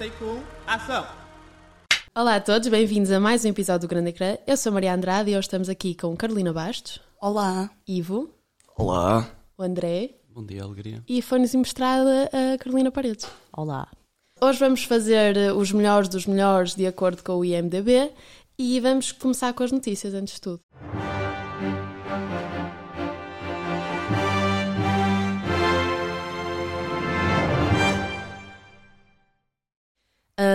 1, ação! Olá a todos, bem-vindos a mais um episódio do Grande Ecrã. Eu sou Maria Andrade e hoje estamos aqui com Carolina Bastos, Olá. Ivo, Olá. o André Bom dia, alegria. e foi-nos mostrada a Carolina Paredes. Olá. Hoje vamos fazer eh, os melhores dos melhores de acordo com o IMDB e vamos começar com as notícias antes de tudo.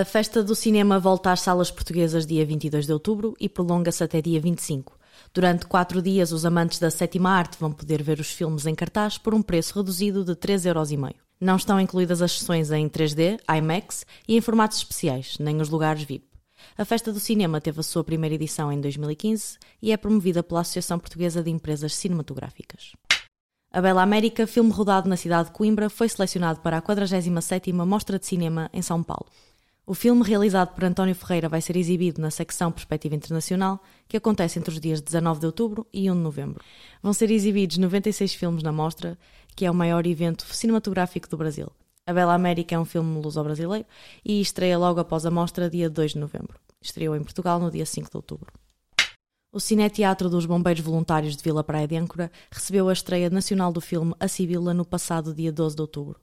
A Festa do Cinema volta às salas portuguesas dia 22 de outubro e prolonga-se até dia 25. Durante quatro dias, os amantes da sétima arte vão poder ver os filmes em cartaz por um preço reduzido de 3,5€. Não estão incluídas as sessões em 3D, IMAX e em formatos especiais, nem os lugares VIP. A Festa do Cinema teve a sua primeira edição em 2015 e é promovida pela Associação Portuguesa de Empresas Cinematográficas. A Bela América, filme rodado na cidade de Coimbra, foi selecionado para a 47ª Mostra de Cinema em São Paulo. O filme, realizado por António Ferreira, vai ser exibido na secção Perspectiva Internacional, que acontece entre os dias 19 de outubro e 1 de novembro. Vão ser exibidos 96 filmes na mostra, que é o maior evento cinematográfico do Brasil. A Bela América é um filme luso-brasileiro e estreia logo após a mostra, dia 2 de novembro. Estreou em Portugal no dia 5 de outubro. O Cineteatro dos Bombeiros Voluntários de Vila Praia de Âncora recebeu a estreia nacional do filme A Sibila no passado dia 12 de outubro.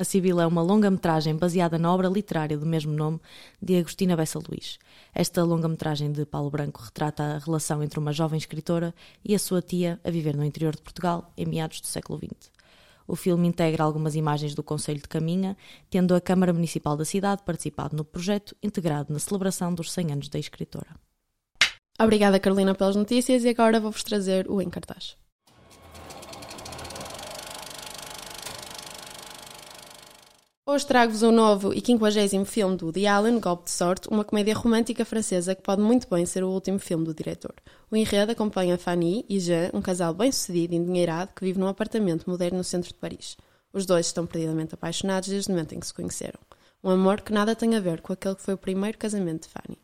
A Sibila é uma longa-metragem baseada na obra literária do mesmo nome de Agostina Bessa Luís. Esta longa-metragem de Paulo Branco retrata a relação entre uma jovem escritora e a sua tia a viver no interior de Portugal em meados do século XX. O filme integra algumas imagens do Conselho de Caminha, tendo a Câmara Municipal da cidade participado no projeto integrado na celebração dos 100 anos da escritora. Obrigada, Carolina, pelas notícias e agora vou-vos trazer o em cartaz. Hoje trago-vos um novo e 50 filme do Woody Allen, Golpe de Sorte, uma comédia romântica francesa que pode muito bem ser o último filme do diretor. O enredo acompanha Fanny e Jean, um casal bem-sucedido e endinheirado que vive num apartamento moderno no centro de Paris. Os dois estão perdidamente apaixonados desde o momento em que se conheceram. Um amor que nada tem a ver com aquele que foi o primeiro casamento de Fanny.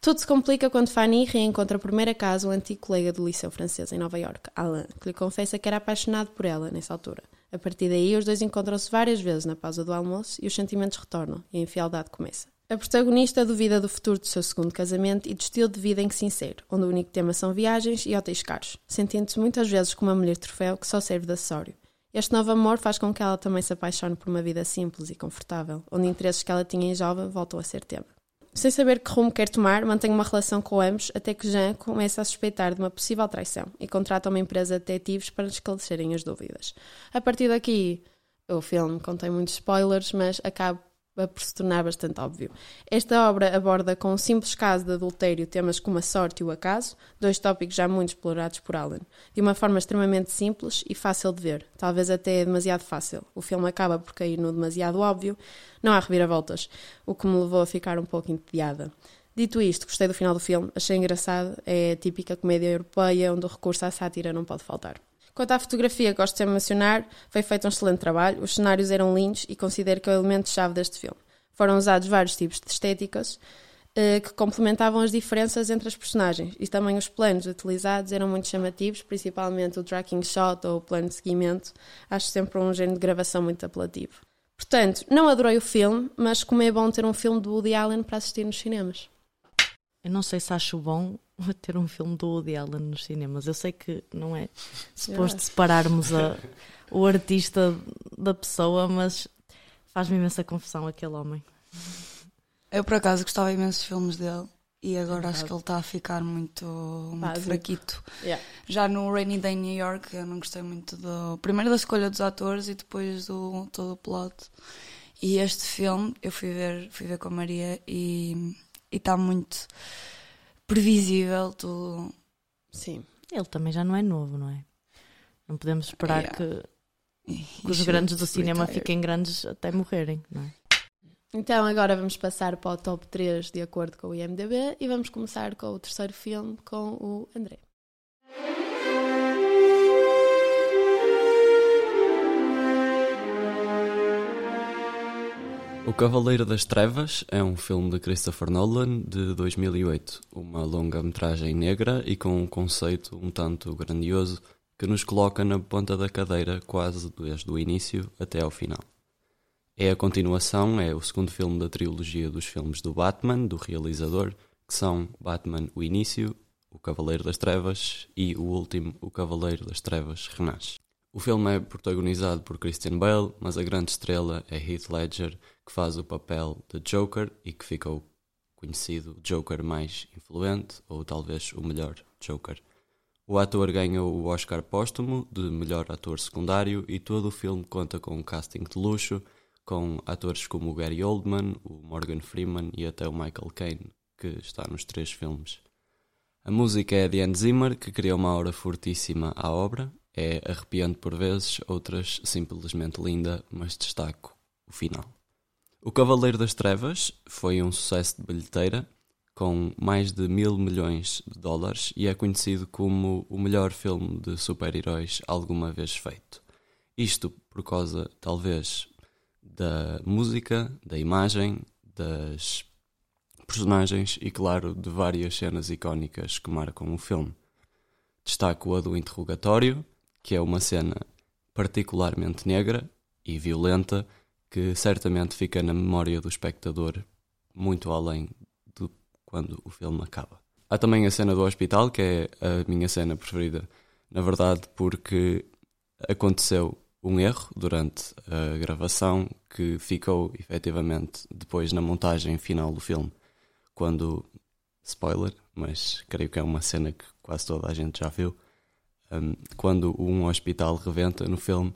Tudo se complica quando Fanny reencontra por primeira casa o antigo colega do liceu francês em Nova York, Alain, que lhe confessa que era apaixonado por ela nessa altura. A partir daí, os dois encontram-se várias vezes na pausa do almoço e os sentimentos retornam e a infialdade começa. A protagonista duvida do futuro do seu segundo casamento e do estilo de vida em que se insere, onde o único tema são viagens e hotéis caros, sentindo-se muitas vezes como uma mulher troféu que só serve de acessório. Este novo amor faz com que ela também se apaixone por uma vida simples e confortável, onde interesses que ela tinha em jovem voltam a ser tema. Sem saber que rumo quer tomar, mantém uma relação com ambos até que Jean começa a suspeitar de uma possível traição e contrata uma empresa de detetives para esclarecerem as dúvidas. A partir daqui, o filme contém muitos spoilers, mas acaba por se tornar bastante óbvio. Esta obra aborda com um simples caso de adultério temas como a sorte e o acaso, dois tópicos já muito explorados por Allen, de uma forma extremamente simples e fácil de ver, talvez até demasiado fácil. O filme acaba por cair no demasiado óbvio, não há reviravoltas, o que me levou a ficar um pouco entediada. Dito isto, gostei do final do filme, achei engraçado, é a típica comédia europeia onde o recurso à sátira não pode faltar. Quanto à fotografia, gosto de mencionar, foi feito um excelente trabalho, os cenários eram lindos e considero que é o elemento-chave deste filme. Foram usados vários tipos de estéticas eh, que complementavam as diferenças entre as personagens e também os planos utilizados eram muito chamativos, principalmente o tracking shot ou o plano de seguimento. Acho sempre um género de gravação muito apelativo. Portanto, não adorei o filme, mas como é bom ter um filme do Woody Allen para assistir nos cinemas. Eu não sei se acho bom ter um filme do Woody Allen nos cinemas. Eu sei que não é suposto separarmos a, o artista da pessoa, mas faz-me imensa confusão aquele homem. Eu por acaso gostava imenso de filmes dele e agora acho que ele está a ficar muito, muito Básico. fraquito. Yeah. Já no Rainy Day New York eu não gostei muito do. Primeiro da escolha dos atores e depois do todo o plot. E este filme eu fui ver, fui ver com a Maria e está muito previsível tudo. Sim. Ele também já não é novo, não é? Não podemos esperar Yeah. que, que os chega grandes do cinema retire. fiquem grandes até morrerem, não é? Então agora vamos passar para o top 3 de acordo com o IMDB e vamos começar com o terceiro filme com o André. O Cavaleiro das Trevas é um filme de Christopher Nolan de 2008, uma longa-metragem negra e com um conceito um tanto grandioso que nos coloca na ponta da cadeira quase desde o início até ao final. É a continuação, é o segundo filme da trilogia dos filmes do Batman, do realizador, que são Batman o Início, O Cavaleiro das Trevas e o último, O Cavaleiro das Trevas Renasce. O filme é protagonizado por Christian Bale, mas a grande estrela é Heath Ledger, que faz o papel de Joker e que ficou conhecido Joker mais influente, ou talvez o melhor Joker. O ator ganhou o Oscar póstumo de melhor ator secundário e todo o filme conta com um casting de luxo, com atores como o Gary Oldman, o Morgan Freeman e até o Michael Caine, que está nos três filmes. A música é de Hans Zimmer, que criou uma aura fortíssima à obra. É arrepiante por vezes, outras simplesmente linda, mas destaco o final. O Cavaleiro das Trevas foi um sucesso de bilheteira, com mais de mil milhões de dólares, e é conhecido como o melhor filme de super-heróis alguma vez feito. Isto por causa, talvez, da música, da imagem, das personagens e, claro, de várias cenas icónicas que marcam o filme. Destaco a do interrogatório, que é uma cena particularmente negra e violenta que certamente fica na memória do espectador muito além de quando o filme acaba. Há também a cena do hospital, que é a minha cena preferida, na verdade, porque aconteceu um erro durante a gravação que ficou efetivamente depois na montagem final do filme. Quando, spoiler, mas creio que é uma cena que quase toda a gente já viu, um, quando um hospital rebenta no filme,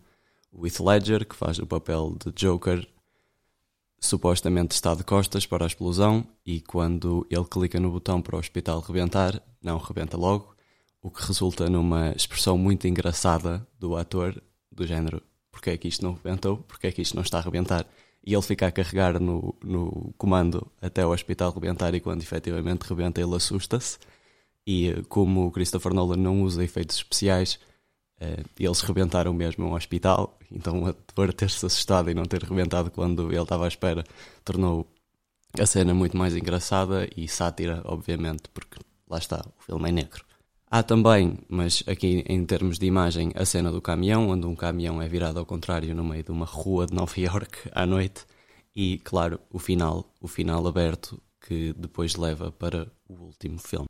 o Ledger, que faz o papel de Joker, supostamente está de costas para a explosão e quando ele clica no botão para o hospital rebentar, não rebenta logo, o que resulta numa expressão muito engraçada do ator do género porque é que isto não rebentou, porque é que isto não está a rebentar. E ele fica a carregar no, no comando até o hospital rebentar e quando efetivamente rebenta ele assusta-se. E eh, como o Christopher Nolan não usa efeitos especiais, uh, eles rebentaram mesmo um hospital, então por ter-se assustado e não ter rebentado quando ele estava à espera, tornou a cena muito mais engraçada e sátira, obviamente, porque lá está, o filme é negro. Há também, mas aqui em termos de imagem, a cena do caminhão, onde um caminhão é virado ao contrário no meio de uma rua de Nova York à noite, e claro, o final, o final aberto que depois leva para o último filme.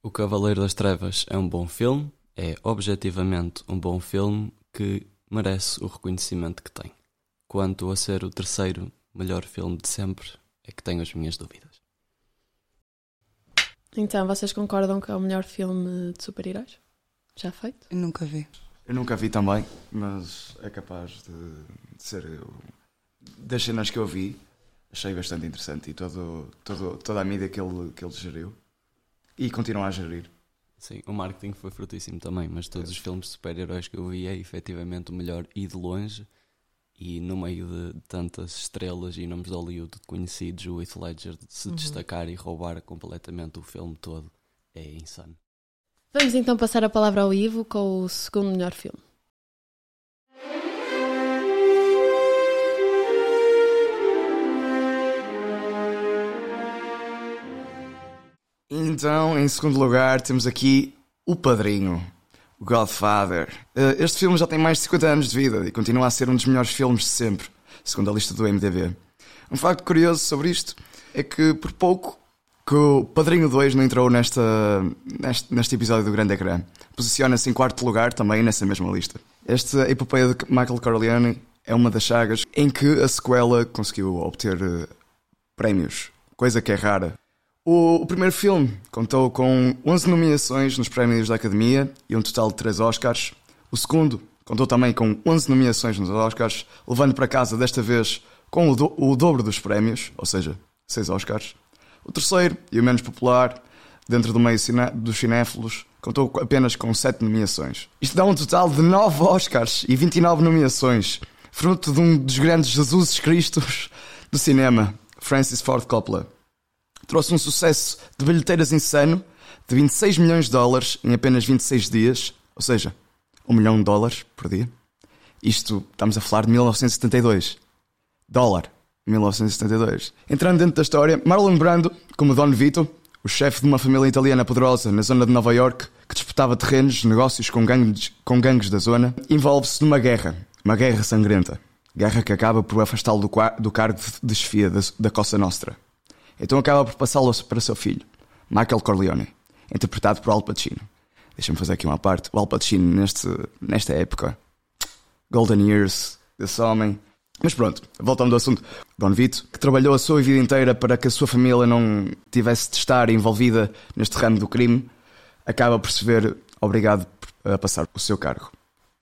O Cavaleiro das Trevas é um bom filme, é objetivamente um bom filme que merece o reconhecimento que tem. Quanto a ser o terceiro melhor filme de sempre, é que tenho as minhas dúvidas. Então, vocês concordam que é o melhor filme de super-heróis? Já feito? Eu nunca vi. Eu nunca vi também, mas é capaz de, de ser. Eu, das cenas que eu vi, achei bastante interessante e todo, todo, toda a mídia que ele, que ele geriu e continua a gerir. Sim, o marketing foi frutíssimo também, mas todos os filmes de super-heróis que eu vi é efetivamente o melhor e de longe. E no meio de tantas estrelas e nomes de Hollywood conhecidos, o Heath Ledger de se uhum. destacar e roubar completamente o filme todo é insano. Vamos então passar a palavra ao Ivo com o segundo melhor filme. Então, em segundo lugar, temos aqui O Padrinho. Godfather. Eh, este filme já tem mais de 50 anos de vida e continua a ser um dos melhores filmes de sempre, segundo a lista do MDB. Um facto curioso sobre isto é que, por pouco, que o Padrinho 2 não entrou nesta, neste, neste episódio do Grande Ecrã. Posiciona-se em quarto lugar também nessa mesma lista. Esta epopeia de Michael Corleone é uma das chagas em que a sequela conseguiu obter uh, prémios, coisa que é rara o, o, primeiro filme contou com 11 nomeações nos prémios da Academia e um total de 3 Oscars. O segundo contou também com 11 nomeações nos Oscars, levando para casa desta vez com o, do, o dobro dos prémios, ou seja, 6 Oscars. O terceiro, e o menos popular, dentro do meio cine, dos cinéfilos, contou apenas com 7 nomeações. Isto dá um total de 9 Oscars e 29 nomeações, fruto de um dos grandes Jesus Cristos do cinema, Francis Ford Coppola trouxe um sucesso de bilheteiras insano de 26 milhões de dólares em apenas 26 dias, ou seja, 1 milhão de dólares por dia. Isto, estamos a falar de 1972. Dólar, 1972. Entrando dentro da história, Marlon Brando, como Don Vito, o chefe de uma família italiana poderosa na zona de Nova York, que disputava terrenos, negócios com gangues, com gangues da zona, envolve-se numa guerra, uma guerra sangrenta. Guerra que acaba por afastá-lo do, do, cargo de chefia da, da Costa Nostra. Então acaba por passá-lo para seu filho, Michael Corleone, interpretado por Al Pacino. Deixa-me fazer aqui uma parte. O Al Pacino, neste, nesta época, Golden Years, desse homem. Mas pronto, voltando ao assunto. Don Vito, que trabalhou a sua vida inteira para que a sua família não tivesse de estar envolvida neste ramo do crime, acaba por se ver obrigado a passar o seu cargo.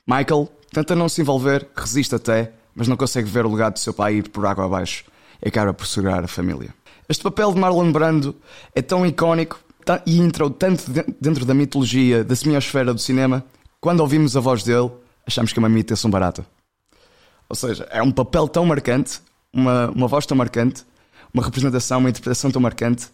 Michael tenta não se envolver, resiste até, mas não consegue ver o legado do seu pai ir por água abaixo e acaba por segurar a família. Este papel de Marlon Brando é tão icónico e entrou tanto dentro da mitologia da semiosfera do cinema, quando ouvimos a voz dele, achamos que é uma imitação barata. Ou seja, é um papel tão marcante, uma, uma voz tão marcante, uma representação, uma interpretação tão marcante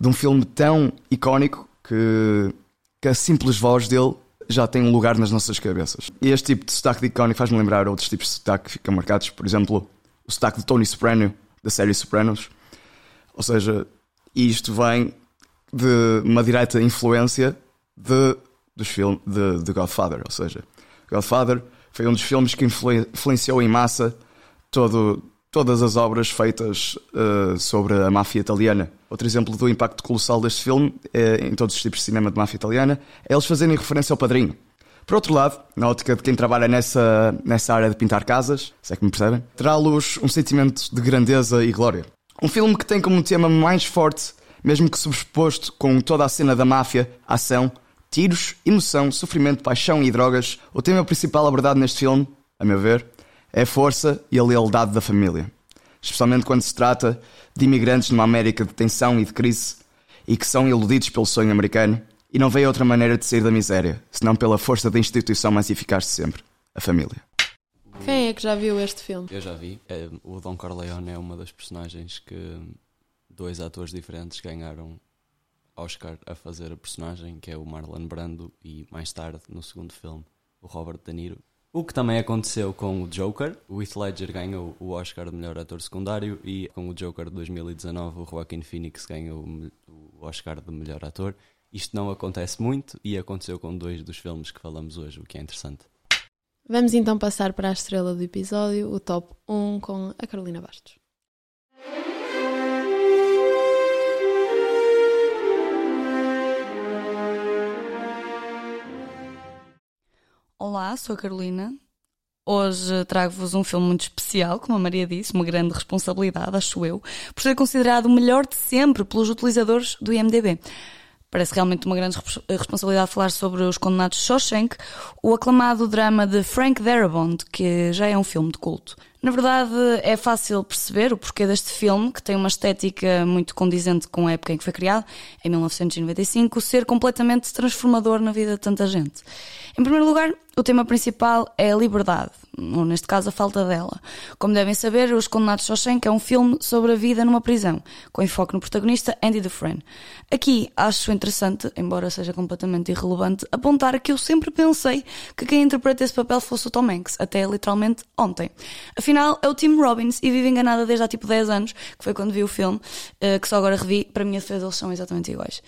de um filme tão icónico que, que a simples voz dele já tem um lugar nas nossas cabeças. E este tipo de sotaque de icónico faz-me lembrar outros tipos de sotaque que ficam marcados, por exemplo, o sotaque de Tony Soprano, da série Sopranos. Ou seja, isto vem de uma direta influência de, dos filmes de, de Godfather. Ou seja, Godfather foi um dos filmes que influenciou em massa todo, todas as obras feitas uh, sobre a máfia italiana. Outro exemplo do impacto colossal deste filme, é, em todos os tipos de cinema de máfia italiana, é eles fazerem referência ao padrinho. Por outro lado, na ótica de quem trabalha nessa, nessa área de pintar casas, se é que me percebem, terá-los um sentimento de grandeza e glória. Um filme que tem como tema mais forte, mesmo que sobreposto com toda a cena da máfia, ação, tiros, emoção, sofrimento, paixão e drogas, o tema principal abordado neste filme, a meu ver, é a força e a lealdade da família. Especialmente quando se trata de imigrantes numa América de tensão e de crise e que são iludidos pelo sonho americano e não veem outra maneira de sair da miséria, senão pela força da instituição mais eficaz de sempre, a família. Quem é que já viu este filme? Eu já vi. É, o Don Corleone é uma das personagens que dois atores diferentes ganharam Oscar a fazer a personagem, que é o Marlon Brando e mais tarde, no segundo filme, o Robert De Niro. O que também aconteceu com o Joker. O Heath Ledger ganhou o Oscar de melhor ator secundário e com o Joker de 2019 o Joaquin Phoenix ganhou o Oscar de melhor ator. Isto não acontece muito e aconteceu com dois dos filmes que falamos hoje, o que é interessante. Vamos então passar para a estrela do episódio, o top 1 com a Carolina Bastos. Olá, sou a Carolina. Hoje trago-vos um filme muito especial, como a Maria disse, uma grande responsabilidade, acho eu, por ser considerado o melhor de sempre pelos utilizadores do IMDB. Parece realmente uma grande responsabilidade falar sobre os condenados de Shawshank, o aclamado drama de Frank Darabont, que já é um filme de culto. Na verdade, é fácil perceber o porquê deste filme, que tem uma estética muito condizente com a época em que foi criado, em 1995, ser completamente transformador na vida de tanta gente. Em primeiro lugar, o tema principal é a liberdade, ou neste caso a falta dela. Como devem saber, Os Condenados de Shawshank é um filme sobre a vida numa prisão, com enfoque no protagonista Andy Dufresne. Aqui acho interessante, embora seja completamente irrelevante, apontar que eu sempre pensei que quem interpreta esse papel fosse o Tom Hanks, até literalmente ontem. Afinal, é o Tim Robbins e vivo enganada desde há tipo 10 anos, que foi quando vi o filme, eh, que só agora revi, para minha defesa eles são exatamente iguais.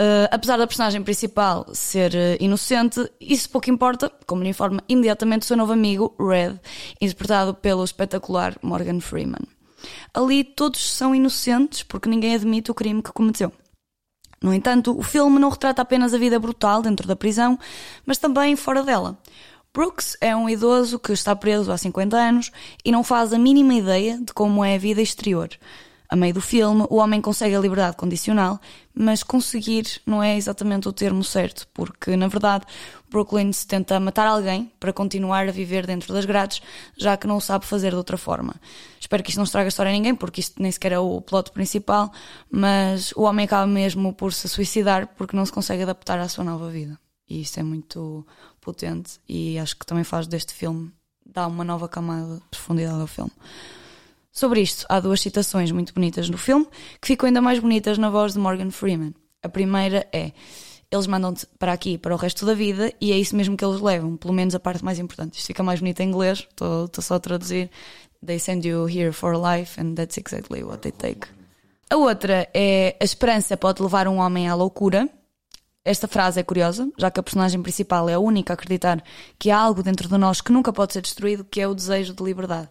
Uh, apesar da personagem principal ser uh, inocente, isso pouco importa, como lhe informa imediatamente o seu novo amigo, Red, interpretado pelo espetacular Morgan Freeman. Ali todos são inocentes porque ninguém admite o crime que cometeu. No entanto, o filme não retrata apenas a vida brutal dentro da prisão, mas também fora dela. Brooks é um idoso que está preso há 50 anos e não faz a mínima ideia de como é a vida exterior. A meio do filme, o homem consegue a liberdade condicional, mas conseguir não é exatamente o termo certo, porque, na verdade, Brooklyn se tenta matar alguém para continuar a viver dentro das grades, já que não sabe fazer de outra forma. Espero que isto não estrague a história a ninguém, porque isto nem sequer é o plot principal, mas o homem acaba mesmo por se suicidar porque não se consegue adaptar à sua nova vida. E isso é muito potente e acho que também faz deste filme, dá uma nova camada de profundidade ao filme. Sobre isto, há duas citações muito bonitas no filme, que ficam ainda mais bonitas na voz de Morgan Freeman. A primeira é: Eles mandam-te para aqui para o resto da vida e é isso mesmo que eles levam, pelo menos a parte mais importante. Isto fica mais bonito em inglês, estou só a traduzir. They send you here for life and that's exactly what they take. A outra é: A esperança pode levar um homem à loucura. Esta frase é curiosa, já que a personagem principal é a única a acreditar que há algo dentro de nós que nunca pode ser destruído, que é o desejo de liberdade.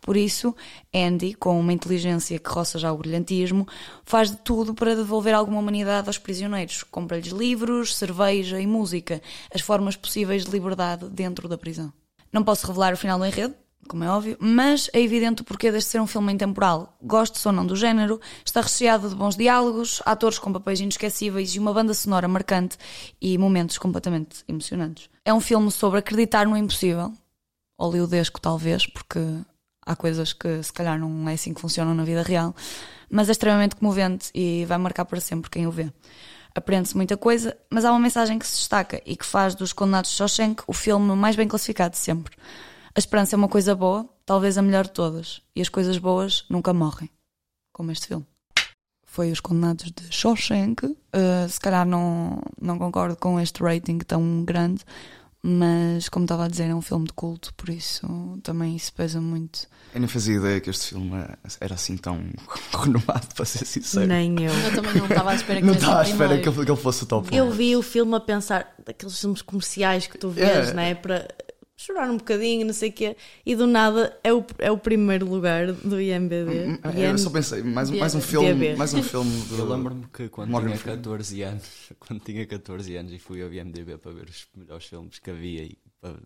Por isso, Andy, com uma inteligência que roça já o brilhantismo, faz de tudo para devolver alguma humanidade aos prisioneiros. Compra-lhes livros, cerveja e música, as formas possíveis de liberdade dentro da prisão. Não posso revelar o final do enredo, como é óbvio, mas é evidente o porquê deste ser um filme intemporal. Gosto ou não do género, está recheado de bons diálogos, atores com papéis inesquecíveis e uma banda sonora marcante e momentos completamente emocionantes. É um filme sobre acreditar no impossível, oleodesco talvez, porque há coisas que se calhar não é assim que funcionam na vida real, mas é extremamente comovente e vai marcar para sempre quem o vê. Aprende-se muita coisa, mas há uma mensagem que se destaca e que faz dos Condenados de Shawshank o filme mais bem classificado de sempre. A esperança é uma coisa boa, talvez a melhor de todas, e as coisas boas nunca morrem, como este filme. Foi Os Condenados de Shawshank. Uh, se calhar não, não concordo com este rating tão grande, mas como estava a dizer, é um filme de culto, por isso também isso pesa muito. Eu nem fazia ideia que este filme era assim tão renomado, para ser sincero. Nem eu. Eu também não estava à espera que Não fosse estava à o espera que ele, que ele fosse o top 1. Eu vi o filme a pensar daqueles filmes comerciais que tu vês, É. né? Para chorar um bocadinho, não sei o quê, e do nada é o, é o primeiro lugar do IMBD. Eu só pensei, mais, um- mais um filme, mais um filme de... Eu lembro-me que quando Morgan tinha Freeman. 14 anos, quando tinha 14 anos e fui ao IMDB para ver os melhores filmes que havia e para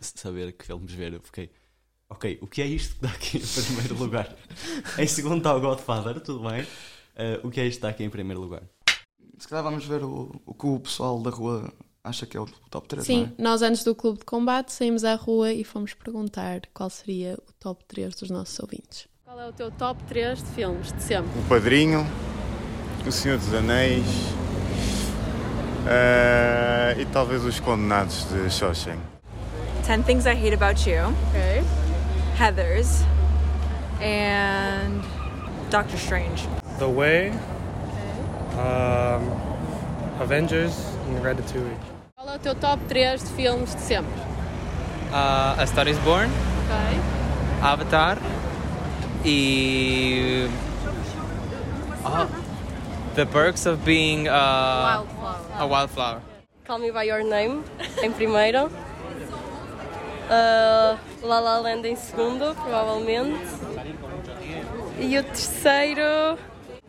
saber que filmes ver, eu fiquei, ok, o que é isto que está aqui em primeiro lugar? em segundo está o Godfather, tudo bem. Eh, o que é isto que está aqui em primeiro lugar? Se calhar vamos ver o, o que o pessoal da rua acha que é o top 3, Sim, não é? nós antes do clube de combate saímos à rua e fomos perguntar qual seria o top 3 dos nossos ouvintes. Qual é o teu top 3 de filmes de sempre? O Padrinho, O Senhor dos Anéis eh, e talvez Os Condenados de Shawshank. 10 Things I Hate About You, Ok. Heathers, and Doctor Strange. The Way, um, Avengers, and Ratatouille. Qual é o teu top 3 de filmes de sempre? Uh, a Star is Born, Ok. Avatar e. Oh, the Perks of Being uh, a Wildflower. Call Me By Your Name, em primeiro. Uh, La La Land em segundo, provavelmente. E o terceiro,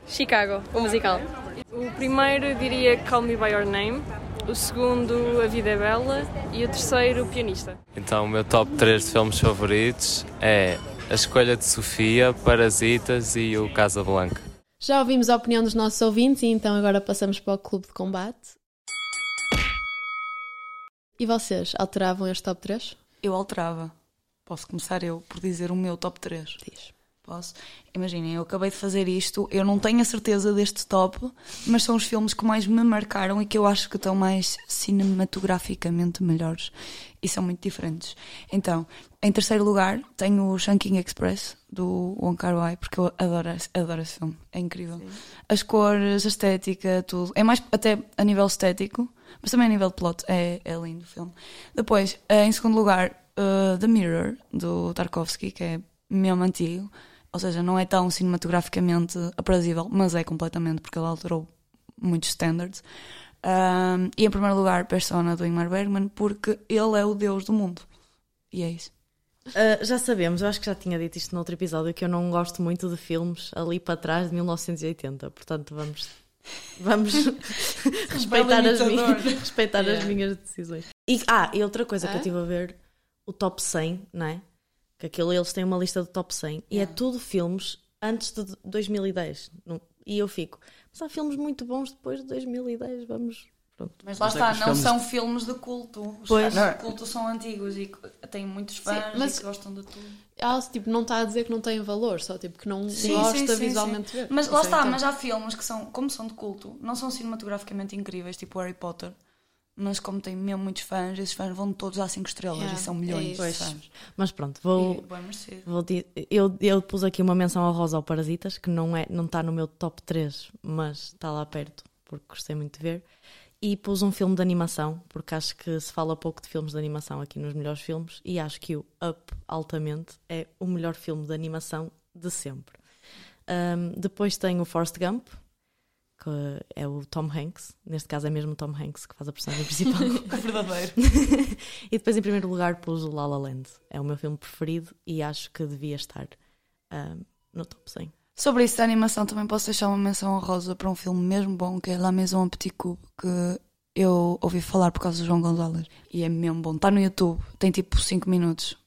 Chicago, o musical. O primeiro eu diria Call Me By Your Name, o segundo A Vida é Bela e o terceiro O Pianista. Então, o meu top 3 de filmes favoritos é A Escolha de Sofia, Parasitas e o Casablanca. Já ouvimos a opinião dos nossos ouvintes e então agora passamos para o clube de combate. E vocês alteravam este top 3? Eu alterava. Posso começar eu por dizer o meu top 3. Diz. Posso? Imaginem, eu acabei de fazer isto, eu não tenho a certeza deste top, mas são os filmes que mais me marcaram e que eu acho que estão mais cinematograficamente melhores e são muito diferentes. Então, em terceiro lugar, tenho o Shanking Express do Wong Kar Wai, porque eu adoro, esse- adoro esse filme, é incrível. As cores, a estética, tudo. É mais até a nível estético, mas também a nível de plot, é, é lindo o filme. Depois, eh, em segundo lugar, eh, The Mirror, do Tarkovsky, que é mesmo antigo. Ou seja, não é tão cinematograficamente aprazível, mas é completamente, porque ele alterou muitos standards. Um, e em primeiro lugar, Persona do Ingmar Bergman, porque ele é o deus do mundo. E é isso. Uh, já sabemos, eu acho que já tinha dito isto no outro episódio, que eu não gosto muito de filmes ali para trás de 1980, portanto vamos, vamos respeitar, as minhas, respeitar as Yeah. minhas decisões. E, ah, e outra coisa que Ah? eu estive a ver, o top 100, não é? Que aquilo eles têm uma lista do top 100 e é tudo filmes antes de 2010. Não- E eu fico, mas há filmes muito bons depois de 2010, vamos. Pronto. Mas lá Mas é está, não filmes- são filmes de culto. Os Pois. filmes de culto são antigos e têm muitos fãs mas- e que gostam de tudo. Ela tipo, não está a dizer que não tem valor, só tipo que não Sim, gosta sim, sim, visualmente sim. de ver. Mas lá é está, então. mas há filmes que são, como são de culto, não são cinematograficamente incríveis, tipo Harry Potter, mas como tem mesmo muitos fãs, esses fãs vão todos às 5 estrelas Yeah, e são é milhões isso. de fãs. Mas pronto, vou, E, merecido. Vou di- eu, eu pus aqui uma menção ao Rosa ao Parasitas, que não é não está no meu top 3, mas está lá perto, porque gostei muito de ver. E pus um filme de animação, porque acho que se fala pouco de filmes de animação aqui nos melhores filmes, e acho que o Up Altamente é o melhor filme de animação de sempre. Um, depois tenho o Forrest Gump, que é o Tom Hanks. Neste caso é mesmo o Tom Hanks que faz a personagem principal. Verdadeiro. e depois, em primeiro lugar, pus o La La Land. É o meu filme preferido e acho que devia estar ah, no top 100. Sobre isso da animação, também posso deixar uma menção honrosa para um filme mesmo bom, que é La Maison Petit Coupe, que eu ouvi falar por causa do João Gonzalez. E é mesmo bom. Está no YouTube, tem tipo 5 minutos.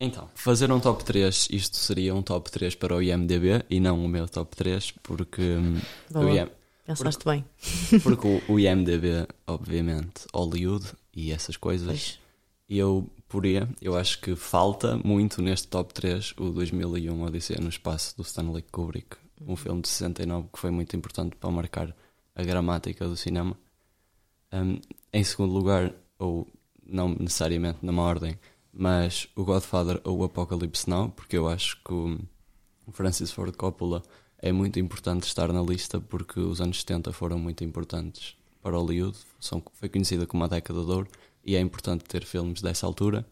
Então, fazer um top 3, isto seria um top 3 para o IMDB e não o meu top 3, porque hum, o. IM Pensaste bem. Porque o, o IMDB, obviamente, Hollywood e essas coisas, Pois. eu poria, eu acho que falta muito neste top 3 o 2001 Odisseia no Espaço do Stanley Kubrick, um filme de 69 que foi muito importante para marcar a gramática do cinema. Um, em segundo lugar, ou não necessariamente numa ordem, mas o Godfather ou o Apocalypse Now, porque eu acho que o Francis Ford Coppola é muito importante estar na lista porque os anos 70 foram muito importantes para Hollywood, são, foi conhecida como a década de ouro e é importante ter filmes dessa altura.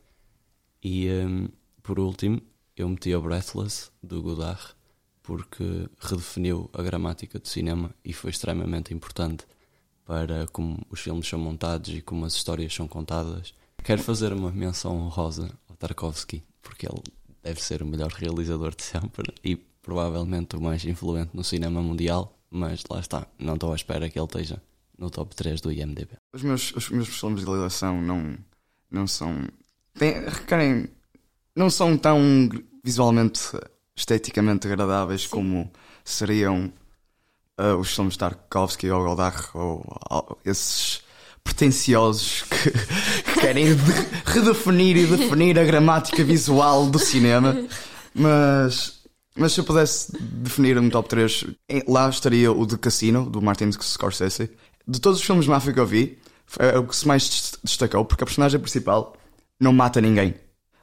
E um, por último, eu meti a Breathless do Godard porque redefiniu a gramática do cinema e foi extremamente importante para como os filmes são montados e como as histórias são contadas. Quero fazer uma menção honrosa ao Tarkovsky, porque ele deve ser o melhor realizador de sempre e provavelmente o mais influente no cinema mundial, mas lá está, não estou à espera que ele esteja no top 3 do IMDb. Os meus, os meus filmes de realização não, não são. Têm, requerem. não são tão visualmente, esteticamente agradáveis como seriam uh, os filmes de Tarkovsky ou Godard ou, ou esses pretenciosos que, que querem de- redefinir e definir a gramática visual do cinema. Mas, mas se eu pudesse definir um top 3, em- lá estaria o de Cassino, do Martin Scorsese. De todos os filmes de máfia que eu vi, é o que se mais des- destacou, porque a personagem principal não mata ninguém.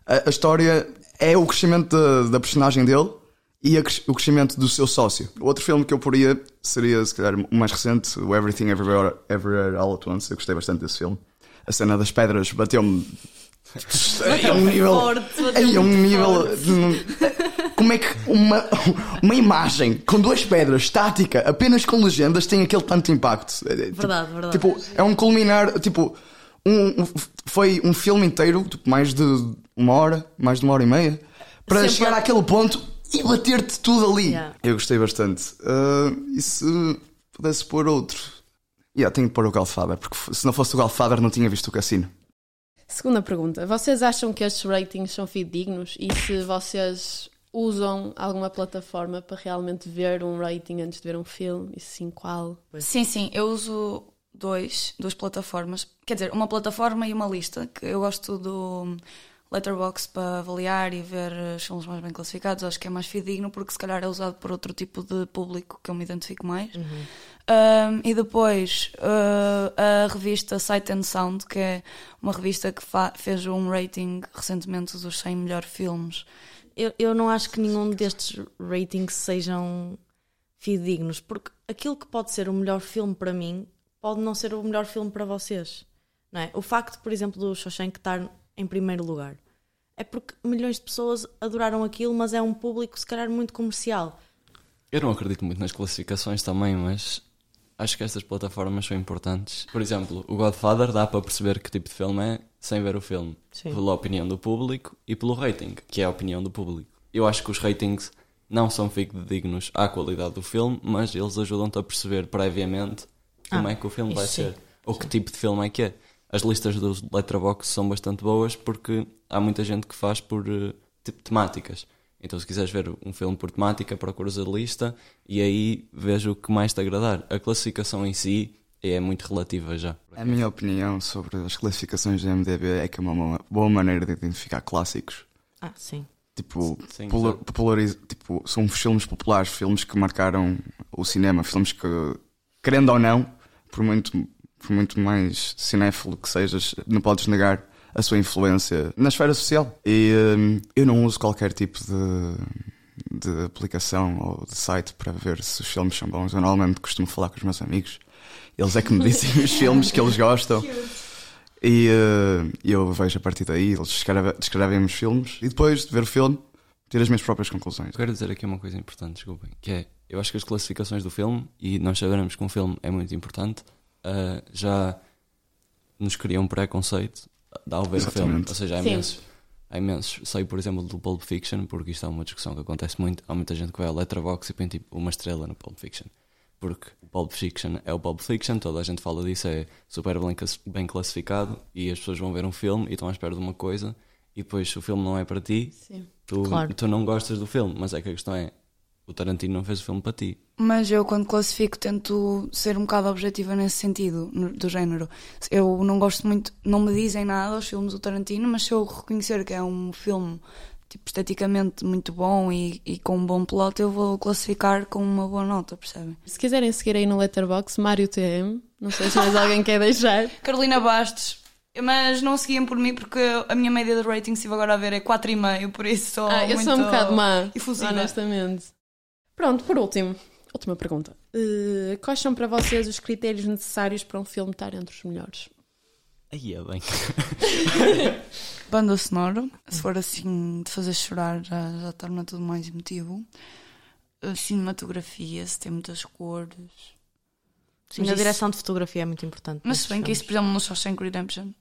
A, a história é o crescimento da, da personagem dele e a o crescimento do seu sócio. O outro filme que eu poria seria, se calhar, o mais recente, o Everything Everywhere, Everywhere All at Once. Eu gostei bastante desse filme. A cena das pedras bateu-me. É um nível. forte, É um nível. Como é que uma, uma imagem com duas pedras estática, apenas com legendas, tem aquele tanto impacto? É, tipo- Verdade, verdade. Tipo, é um culminar. Tipo, um, um- foi um filme inteiro, tipo, mais de uma hora, mais de uma hora e meia, para Sempre- chegar àquele ponto e bater-te tudo ali. Yeah. Eu gostei bastante. Ah, e se pudesse pôr outro? Yeah, tenho que pôr o Godfather, porque se não fosse o Godfather não tinha visto o Cassino. Segunda pergunta. Vocês acham que estes ratings são fidedignos? E se vocês usam alguma plataforma para realmente ver um rating antes de ver um filme? E sim, qual? Sim, sim, eu uso dois, duas plataformas. Quer dizer, uma plataforma e uma lista, que eu gosto do Letterboxd para avaliar e ver os filmes mais bem classificados. Acho que é mais fidedigno porque se calhar é usado por outro tipo de público que eu me identifico mais. Um, e depois uh, a revista Sight and Sound, que é uma revista que fez um rating recentemente dos 100 melhores filmes. Eu, eu não acho que nenhum destes ratings sejam fidedignos, porque aquilo que pode ser o melhor filme para mim pode não ser o melhor filme para vocês. Não é? O facto, por exemplo, do Shawshank estar em primeiro lugar é porque milhões de pessoas adoraram aquilo, mas é um público, se calhar, muito comercial. Eu não acredito muito nas classificações também, mas acho que estas plataformas são importantes. Por exemplo, o Godfather dá para perceber que tipo de filme é sem ver o filme. Sim. Pela opinião do público e pelo rating, que é a opinião do público. Eu acho que os ratings não são fidedignos à qualidade do filme, mas eles ajudam-te a perceber previamente como Ah, é que o filme vai sim. ser. Ou que tipo de filme é que é. As listas dos Letterboxd são bastante boas porque há muita gente que faz por tipo temáticas. Então, se quiseres ver um filme por temática, procuras a lista e aí vejo o que mais te agradar. A classificação em si é muito relativa já. A minha opinião sobre as classificações do MDB é que é uma boa maneira de identificar clássicos. Ah, sim. Tipo, Sim, polar- populariz- tipo, são filmes populares, filmes que marcaram o cinema, filmes que, querendo ou não, por muito, por muito mais cinéfilo que sejas, não podes negar a sua influência na esfera social. E hum, eu não uso qualquer tipo de, de aplicação ou de site para ver se os filmes são bons. Eu normalmente costumo falar com os meus amigos. Eles é que me dizem os filmes que eles gostam. E eh, eu vejo a partir daí, eles descreve- descrevem os filmes e depois de ver o filme, tiro as minhas próprias conclusões. Quero dizer aqui uma coisa importante, desculpem, que é eu acho que as classificações do filme, e nós sabemos que um filme é muito importante, uh, já nos cria um preconceito ao ver o filme. Ou seja, há imensos, há imensos. Sei, por exemplo, do Pulp Fiction, porque isto é uma discussão que acontece muito. Há muita gente que vai ao Letterboxd e põe tipo uma estrela no Pulp Fiction. Porque o Pulp Fiction é o Pulp Fiction, toda a gente fala disso, é super bem classificado e as pessoas vão ver um filme e estão à espera de uma coisa e depois se o filme não é para ti, tu, claro. tu não gostas do filme, mas é que a questão é o Tarantino não fez o filme para ti. Mas eu, quando classifico, tento ser um bocado objetiva nesse sentido, do género. Eu não gosto muito, não me dizem nada os filmes do Tarantino, mas se eu reconhecer que é um filme tipo, esteticamente muito bom e, e com um bom plot, eu vou classificar com uma boa nota, percebem? Se quiserem seguir aí no Letterboxd, Mário TM, não sei se mais alguém quer deixar. Carolina Bastos, mas não seguiam por mim porque a minha média de rating, se agora a ver, é 4,5, por isso sou ah, eu sou um bocado má, efusiva. honestamente. Pronto, por último, última pergunta. Uh, quais são para vocês os critérios necessários para um filme estar entre os melhores? Aí é bem. Banda sonora, se for assim de fazer chorar, já, já torna tudo mais emotivo. Cinematografia, se tem muitas cores. Sim, mas a direção de fotografia é muito importante. Mas se bem que isso, por exemplo, no Shawshank Redemption.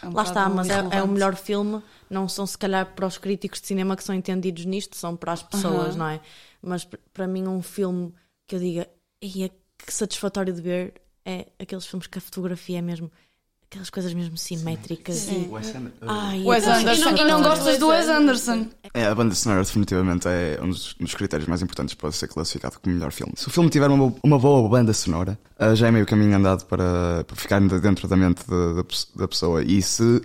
É um Lá está, mas é, é, o melhor filme. Não são se calhar para os críticos de cinema que são entendidos nisto, são para as pessoas, uh -huh. não é? mas para mim um filme que eu diga, e é que satisfatório de ver é aqueles filmes que a fotografia é mesmo aquelas coisas mesmo simétricas Sim. e... Wes, Ai, Wes Anderson e não, e não gostas do Wes Anderson. É, a banda sonora definitivamente é um dos, um dos, critérios mais importantes para ser classificado como melhor filme. Se o filme tiver uma, uma boa banda sonora uh, já é meio caminho andado para, para ficar dentro da mente da, da pessoa. E se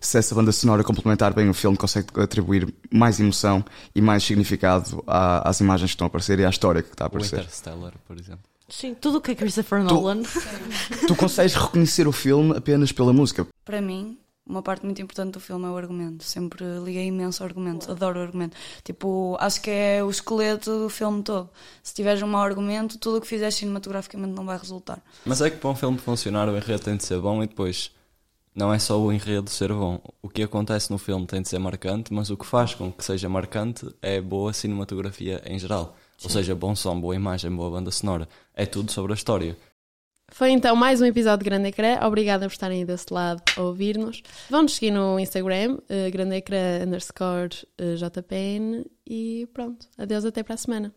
se essa banda sonora complementar bem o filme, consegue atribuir mais emoção e mais significado às imagens que estão a aparecer e à história que está a aparecer. O Interstellar, por exemplo. Sim, tudo o que é Christopher Nolan. Tu, tu consegues reconhecer o filme apenas pela música. Para mim, uma parte muito importante do filme é o argumento. Sempre liguei imenso ao argumento, adoro o argumento. Tipo, acho que é o esqueleto do filme todo. Se tiveres um mau argumento, tudo o que fizeres cinematograficamente não vai resultar. Mas é que para um filme funcionar, o enredo tem de ser bom e depois não é só o enredo ser bom. O que acontece no filme tem de ser marcante, mas o que faz com que seja marcante é boa cinematografia em geral. Sim. Ou seja, bom som, boa imagem, boa banda sonora. É tudo sobre a história. Foi então mais um episódio de Grande Ecrã. Obrigada por estarem aí desse lado a ouvir-nos. Vão-nos seguir no Instagram, uh, Grande Ecrã underscore uh, JPN. E pronto. Adeus, até para a semana.